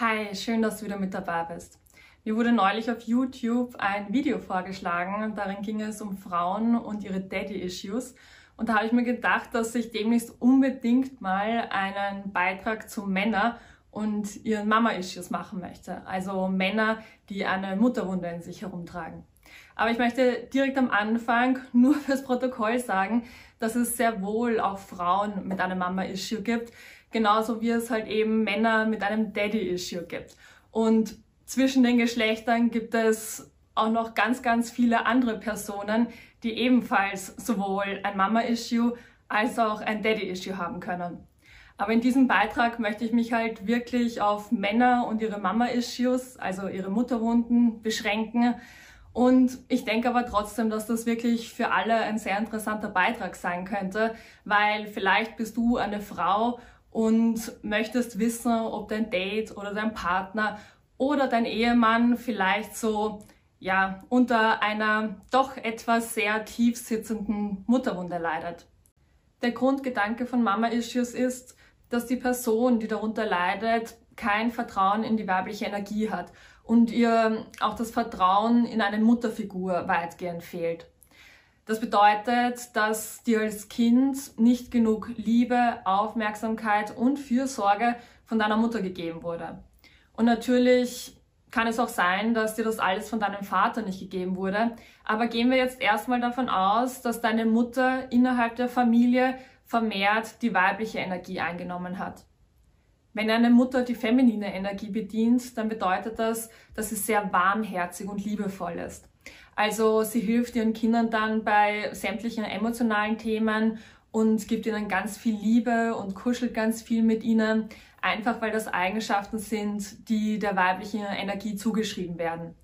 Hi, schön, dass du wieder mit dabei bist. Mir wurde neulich auf YouTube ein Video vorgeschlagen, darin ging es um Frauen und ihre Daddy-Issues. Und da habe ich mir gedacht, dass ich demnächst unbedingt mal einen Beitrag zu Männer und ihren Mama-Issues machen möchte. Also Männer, die eine Mutterwunde in sich herumtragen. Aber ich möchte direkt am Anfang nur fürs Protokoll sagen, dass es sehr wohl auch Frauen mit einem Mama-Issue gibt, genauso wie es halt eben Männer mit einem Daddy-Issue gibt. Und zwischen den Geschlechtern gibt es auch noch ganz, ganz viele andere Personen, die ebenfalls sowohl ein Mama-Issue als auch ein Daddy-Issue haben können. Aber in diesem Beitrag möchte ich mich halt wirklich auf Männer und ihre Mama-Issues, also ihre Mutterwunden, beschränken. Und ich denke aber trotzdem, dass das wirklich für alle ein sehr interessanter Beitrag sein könnte, weil vielleicht bist du eine Frau und möchtest wissen, ob dein Date oder dein Partner oder dein Ehemann vielleicht so ja, unter einer doch etwas sehr tief sitzenden Mutterwunde leidet. Der Grundgedanke von Mama Issues ist, dass die Person, die darunter leidet, kein Vertrauen in die weibliche Energie hat und ihr auch das Vertrauen in eine Mutterfigur weitgehend fehlt. Das bedeutet, dass dir als Kind nicht genug Liebe, Aufmerksamkeit und Fürsorge von deiner Mutter gegeben wurde. Und natürlich kann es auch sein, dass dir das alles von deinem Vater nicht gegeben wurde. Aber gehen wir jetzt erstmal davon aus, dass deine Mutter innerhalb der Familie vermehrt die weibliche Energie eingenommen hat. Wenn eine Mutter die feminine Energie bedient, dann bedeutet das, dass sie sehr warmherzig und liebevoll ist. Also sie hilft ihren Kindern dann bei sämtlichen emotionalen Themen und gibt ihnen ganz viel Liebe und kuschelt ganz viel mit ihnen, einfach weil das Eigenschaften sind, die der weiblichen Energie zugeschrieben werden.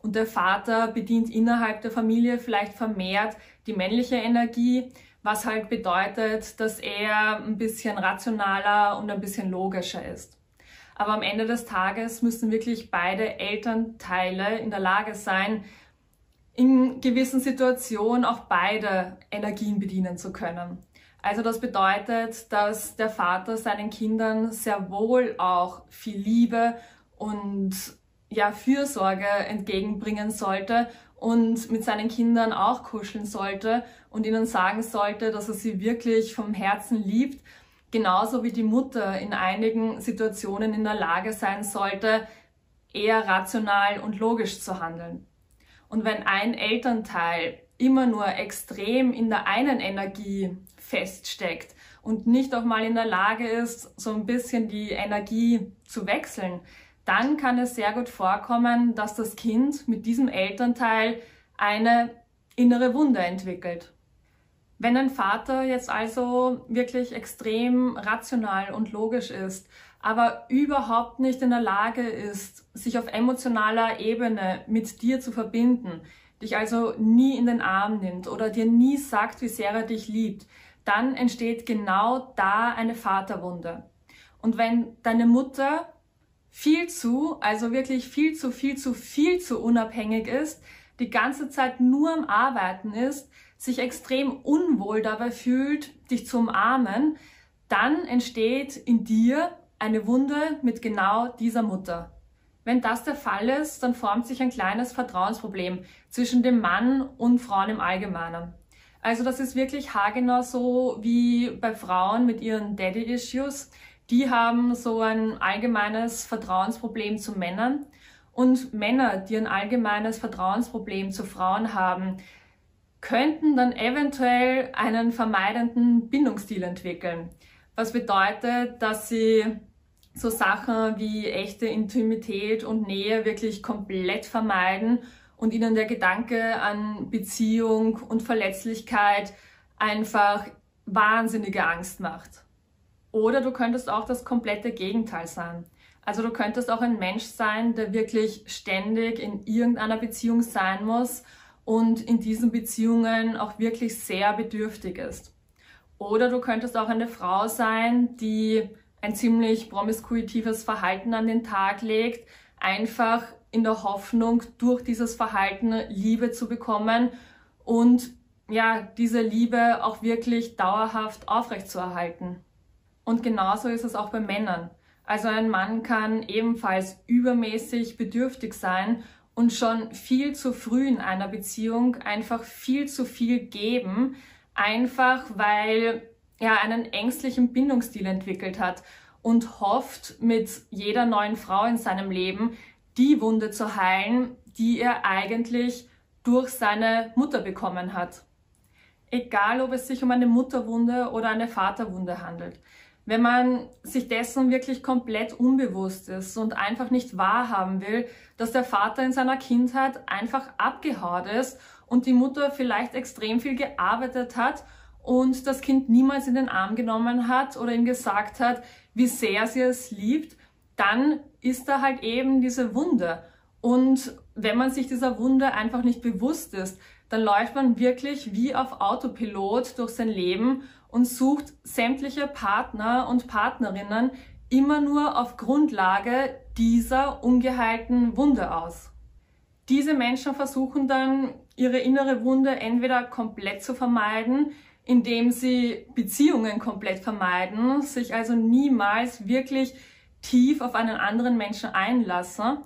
Und der Vater bedient innerhalb der Familie vielleicht vermehrt die männliche Energie, was halt bedeutet, dass er ein bisschen rationaler und ein bisschen logischer ist. Aber am Ende des Tages müssen wirklich beide Elternteile in der Lage sein, in gewissen Situationen auch beide Energien bedienen zu können. Also das bedeutet, dass der Vater seinen Kindern sehr wohl auch viel Liebe und ja, Fürsorge entgegenbringen sollte und mit seinen Kindern auch kuscheln sollte und ihnen sagen sollte, dass er sie wirklich vom Herzen liebt, genauso wie die Mutter in einigen Situationen in der Lage sein sollte, eher rational und logisch zu handeln. Und wenn ein Elternteil immer nur extrem in der einen Energie feststeckt und nicht auch mal in der Lage ist, so ein bisschen die Energie zu wechseln, dann kann es sehr gut vorkommen, dass das Kind mit diesem Elternteil eine innere Wunde entwickelt. Wenn ein Vater jetzt also wirklich extrem rational und logisch ist, aber überhaupt nicht in der Lage ist, sich auf emotionaler Ebene mit dir zu verbinden, dich also nie in den Arm nimmt oder dir nie sagt, wie sehr er dich liebt, dann entsteht genau da eine Vaterwunde. Und wenn deine Mutter viel zu, also wirklich viel zu, viel zu, viel zu unabhängig ist, die ganze Zeit nur am Arbeiten ist, sich extrem unwohl dabei fühlt, dich zu umarmen, dann entsteht in dir eine Wunde mit genau dieser Mutter. Wenn das der Fall ist, dann formt sich ein kleines Vertrauensproblem zwischen dem Mann und Frauen im Allgemeinen. Also das ist wirklich haargenau so wie bei Frauen mit ihren Daddy-Issues die haben so ein allgemeines Vertrauensproblem zu Männern. Und Männer, die ein allgemeines Vertrauensproblem zu Frauen haben, könnten dann eventuell einen vermeidenden Bindungsstil entwickeln. Was bedeutet, dass sie so Sachen wie echte Intimität und Nähe wirklich komplett vermeiden und ihnen der Gedanke an Beziehung und Verletzlichkeit einfach wahnsinnige Angst macht. Oder du könntest auch das komplette Gegenteil sein. Also du könntest auch ein Mensch sein, der wirklich ständig in irgendeiner Beziehung sein muss und in diesen Beziehungen auch wirklich sehr bedürftig ist. Oder du könntest auch eine Frau sein, die ein ziemlich promiskuitives Verhalten an den Tag legt, einfach in der Hoffnung, durch dieses Verhalten Liebe zu bekommen und ja, diese Liebe auch wirklich dauerhaft aufrechtzuerhalten. Und genauso ist es auch bei Männern. Also ein Mann kann ebenfalls übermäßig bedürftig sein und schon viel zu früh in einer Beziehung einfach viel zu viel geben, einfach weil er einen ängstlichen Bindungsstil entwickelt hat und hofft, mit jeder neuen Frau in seinem Leben die Wunde zu heilen, die er eigentlich durch seine Mutter bekommen hat. Egal, ob es sich um eine Mutterwunde oder eine Vaterwunde handelt. Wenn man sich dessen wirklich komplett unbewusst ist und einfach nicht wahrhaben will, dass der Vater in seiner Kindheit einfach abgehaut ist und die Mutter vielleicht extrem viel gearbeitet hat und das Kind niemals in den Arm genommen hat oder ihm gesagt hat, wie sehr sie es liebt, dann ist da halt eben diese Wunde. Und wenn man sich dieser Wunde einfach nicht bewusst ist, dann läuft man wirklich wie auf Autopilot durch sein Leben und sucht sämtliche Partner und Partnerinnen immer nur auf Grundlage dieser ungeheilten Wunde aus. Diese Menschen versuchen dann, ihre innere Wunde entweder komplett zu vermeiden, indem sie Beziehungen komplett vermeiden, sich also niemals wirklich tief auf einen anderen Menschen einlassen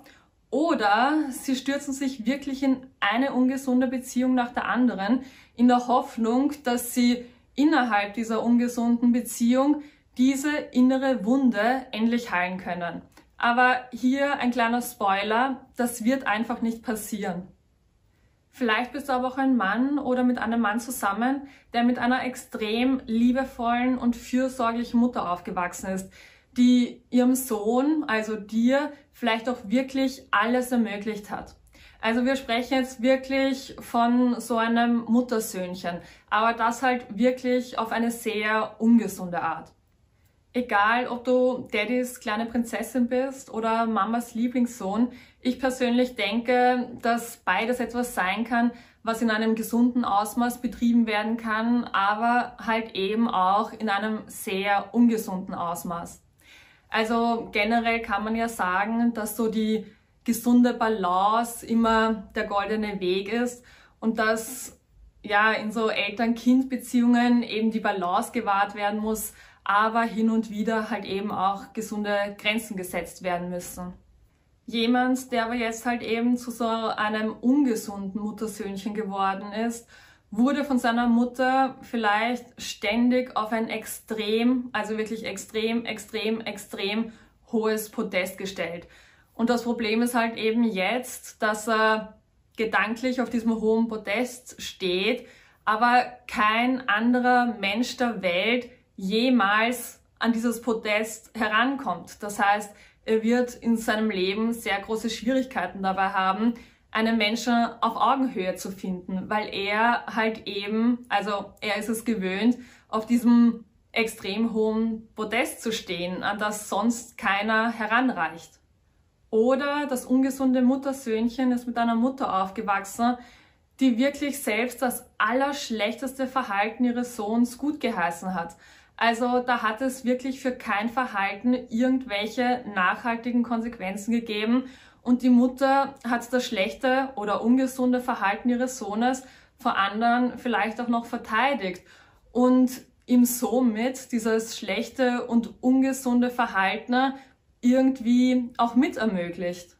oder sie stürzen sich wirklich in eine ungesunde Beziehung nach der anderen, in der Hoffnung, dass sie innerhalb dieser ungesunden Beziehung diese innere Wunde endlich heilen können. Aber hier ein kleiner Spoiler, das wird einfach nicht passieren. Vielleicht bist du aber auch ein Mann oder mit einem Mann zusammen, der mit einer extrem liebevollen und fürsorglichen Mutter aufgewachsen ist, die ihrem Sohn, also dir, vielleicht auch wirklich alles ermöglicht hat. Also wir sprechen jetzt wirklich von so einem Muttersöhnchen, aber das halt wirklich auf eine sehr ungesunde Art. Egal, ob du Daddys kleine Prinzessin bist oder Mamas Lieblingssohn, ich persönlich denke, dass beides etwas sein kann, was in einem gesunden Ausmaß betrieben werden kann, aber halt eben auch in einem sehr ungesunden Ausmaß. Also generell kann man ja sagen, dass so die gesunde Balance immer der goldene Weg ist und dass ja in so Eltern-Kind-Beziehungen eben die Balance gewahrt werden muss, aber hin und wieder halt eben auch gesunde Grenzen gesetzt werden müssen. Jemand, der aber jetzt halt eben zu so einem ungesunden Muttersöhnchen geworden ist wurde von seiner Mutter vielleicht ständig auf ein extrem, also wirklich extrem, extrem, extrem hohes Podest gestellt. Und das Problem ist halt eben jetzt, dass er gedanklich auf diesem hohen Podest steht, aber kein anderer Mensch der Welt jemals an dieses Podest herankommt. Das heißt, er wird in seinem Leben sehr große Schwierigkeiten dabei haben, einen Menschen auf Augenhöhe zu finden, weil er halt eben, also er ist es gewöhnt, auf diesem extrem hohen Podest zu stehen, an das sonst keiner heranreicht. Oder das ungesunde Muttersöhnchen ist mit einer Mutter aufgewachsen, die wirklich selbst das allerschlechteste Verhalten ihres Sohns gut geheißen hat. Also da hat es wirklich für kein Verhalten irgendwelche nachhaltigen Konsequenzen gegeben und die Mutter hat das schlechte oder ungesunde Verhalten ihres Sohnes vor anderen vielleicht auch noch verteidigt und ihm somit dieses schlechte und ungesunde Verhalten irgendwie auch mit ermöglicht.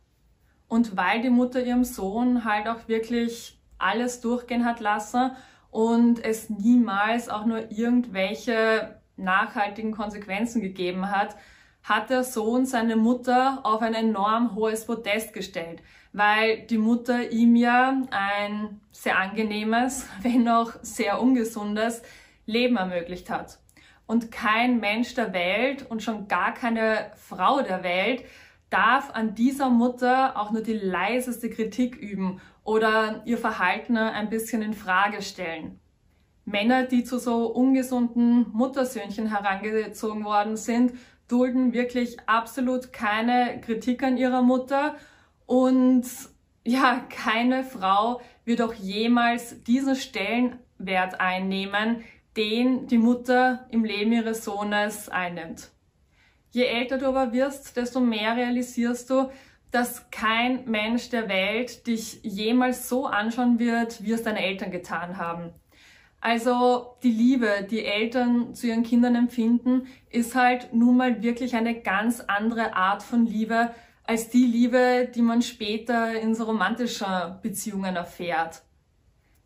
Und weil die Mutter ihrem Sohn halt auch wirklich alles durchgehen hat lassen und es niemals auch nur irgendwelche nachhaltigen Konsequenzen gegeben hat, hat der Sohn seine Mutter auf ein enorm hohes Podest gestellt, weil die Mutter ihm ja ein sehr angenehmes, wenn auch sehr ungesundes Leben ermöglicht hat. Und kein Mensch der Welt und schon gar keine Frau der Welt darf an dieser Mutter auch nur die leiseste Kritik üben oder ihr Verhalten ein bisschen in Frage stellen. Männer, die zu so ungesunden Muttersöhnchen herangezogen worden sind, dulden wirklich absolut keine Kritik an ihrer Mutter und ja, keine Frau wird auch jemals diesen Stellenwert einnehmen, den die Mutter im Leben ihres Sohnes einnimmt. Je älter du aber wirst, desto mehr realisierst du, dass kein Mensch der Welt dich jemals so anschauen wird, wie es deine Eltern getan haben. Also die Liebe, die Eltern zu ihren Kindern empfinden, ist halt nun mal wirklich eine ganz andere Art von Liebe als die Liebe, die man später in so romantischen Beziehungen erfährt.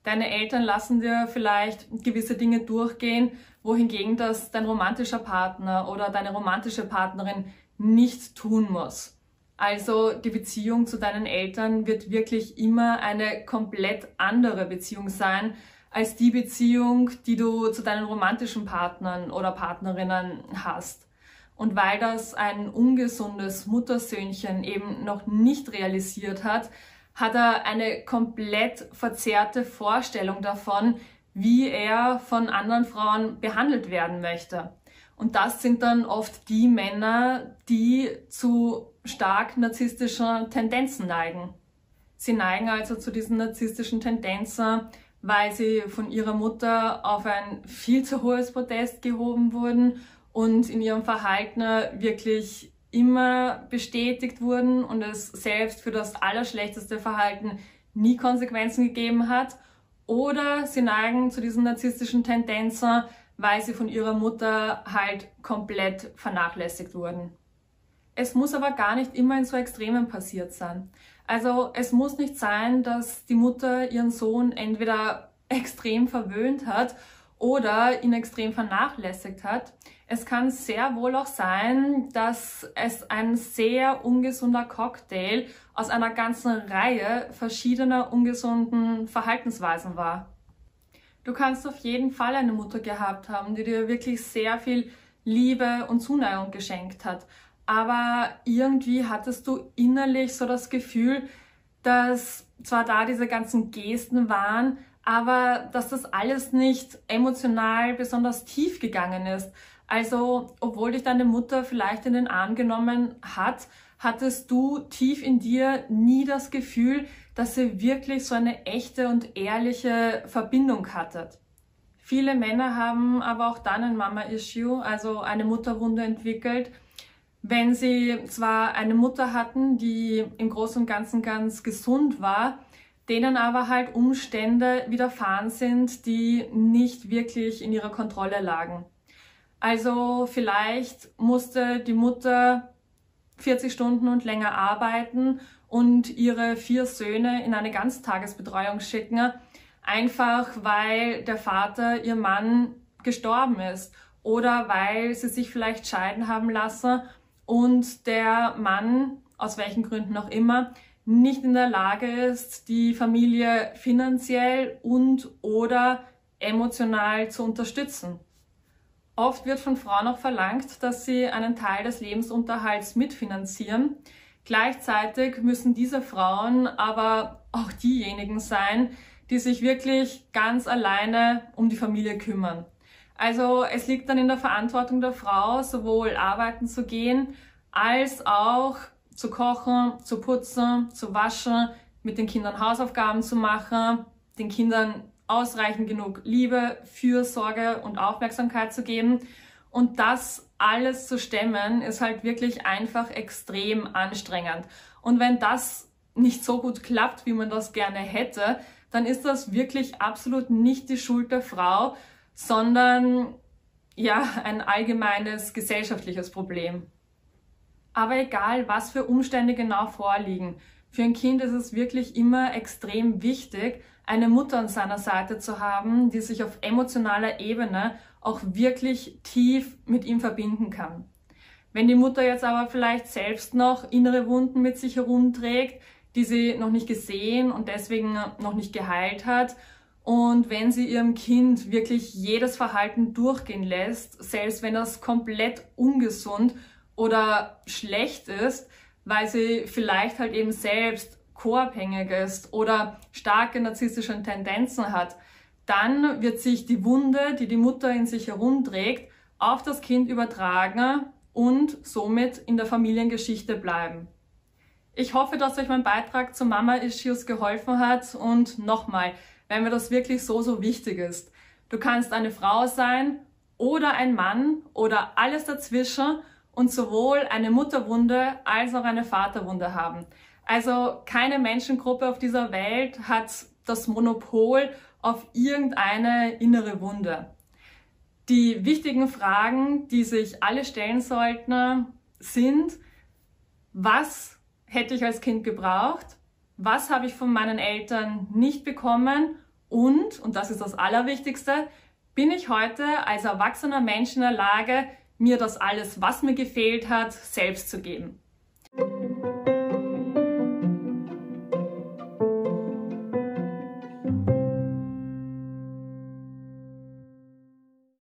Deine Eltern lassen dir vielleicht gewisse Dinge durchgehen, wohingegen das dein romantischer Partner oder deine romantische Partnerin nicht tun muss. Also die Beziehung zu deinen Eltern wird wirklich immer eine komplett andere Beziehung sein als die Beziehung, die du zu deinen romantischen Partnern oder Partnerinnen hast. Und weil das ein ungesundes Muttersöhnchen eben noch nicht realisiert hat, hat er eine komplett verzerrte Vorstellung davon, wie er von anderen Frauen behandelt werden möchte. Und das sind dann oft die Männer, die zu stark narzisstischen Tendenzen neigen. Sie neigen also zu diesen narzisstischen Tendenzen, weil sie von ihrer Mutter auf ein viel zu hohes Protest gehoben wurden und in ihrem Verhalten wirklich immer bestätigt wurden und es selbst für das allerschlechteste Verhalten nie Konsequenzen gegeben hat. Oder sie neigen zu diesen narzisstischen Tendenzen, weil sie von ihrer Mutter halt komplett vernachlässigt wurden. Es muss aber gar nicht immer in so Extremen passiert sein. Also es muss nicht sein, dass die Mutter ihren Sohn entweder extrem verwöhnt hat oder ihn extrem vernachlässigt hat. Es kann sehr wohl auch sein, dass es ein sehr ungesunder Cocktail aus einer ganzen Reihe verschiedener ungesunden Verhaltensweisen war. Du kannst auf jeden Fall eine Mutter gehabt haben, die dir wirklich sehr viel Liebe und Zuneigung geschenkt hat. Aber irgendwie hattest du innerlich so das Gefühl, dass zwar da diese ganzen Gesten waren, aber dass das alles nicht emotional besonders tief gegangen ist. Also, obwohl dich deine Mutter vielleicht in den Arm genommen hat, hattest du tief in dir nie das Gefühl, dass ihr wirklich so eine echte und ehrliche Verbindung hattet. Viele Männer haben aber auch dann ein Mama-Issue, also eine Mutterwunde entwickelt, wenn sie zwar eine Mutter hatten, die im Großen und Ganzen ganz gesund war, denen aber halt Umstände widerfahren sind, die nicht wirklich in ihrer Kontrolle lagen. Also vielleicht musste die Mutter 40 Stunden und länger arbeiten und ihre vier Söhne in eine Ganztagesbetreuung schicken, einfach weil der Vater, ihr Mann, gestorben ist oder weil sie sich vielleicht scheiden haben lassen und der Mann, aus welchen Gründen auch immer, nicht in der Lage ist, die Familie finanziell und oder emotional zu unterstützen. Oft wird von Frauen auch verlangt, dass sie einen Teil des Lebensunterhalts mitfinanzieren. Gleichzeitig müssen diese Frauen aber auch diejenigen sein, die sich wirklich ganz alleine um die Familie kümmern. Also es liegt dann in der Verantwortung der Frau, sowohl arbeiten zu gehen, als auch zu kochen, zu putzen, zu waschen, mit den Kindern Hausaufgaben zu machen, den Kindern ausreichend genug Liebe, Fürsorge und Aufmerksamkeit zu geben. Und das alles zu stemmen, ist halt wirklich einfach extrem anstrengend. Und wenn das nicht so gut klappt, wie man das gerne hätte, dann ist das wirklich absolut nicht die Schuld der Frau, sondern ja, ein allgemeines gesellschaftliches Problem. Aber egal, was für Umstände genau vorliegen, für ein Kind ist es wirklich immer extrem wichtig, eine Mutter an seiner Seite zu haben, die sich auf emotionaler Ebene auch wirklich tief mit ihm verbinden kann. Wenn die Mutter jetzt aber vielleicht selbst noch innere Wunden mit sich herumträgt, die sie noch nicht gesehen und deswegen noch nicht geheilt hat, und wenn sie ihrem Kind wirklich jedes Verhalten durchgehen lässt, selbst wenn das komplett ungesund oder schlecht ist, weil sie vielleicht halt eben selbst co-abhängig ist oder starke narzisstische Tendenzen hat, dann wird sich die Wunde, die die Mutter in sich herumträgt, auf das Kind übertragen und somit in der Familiengeschichte bleiben. Ich hoffe, dass euch mein Beitrag zu Mama-Issues geholfen hat und nochmal, wenn mir das wirklich so, so wichtig ist. Du kannst eine Frau sein oder ein Mann oder alles dazwischen und sowohl eine Mutterwunde als auch eine Vaterwunde haben. Also keine Menschengruppe auf dieser Welt hat das Monopol auf irgendeine innere Wunde. Die wichtigen Fragen, die sich alle stellen sollten, sind, was hätte ich als Kind gebraucht? Was habe ich von meinen Eltern nicht bekommen? Und, und das ist das Allerwichtigste, bin ich heute als erwachsener Mensch in der Lage, mir das alles, was mir gefehlt hat, selbst zu geben?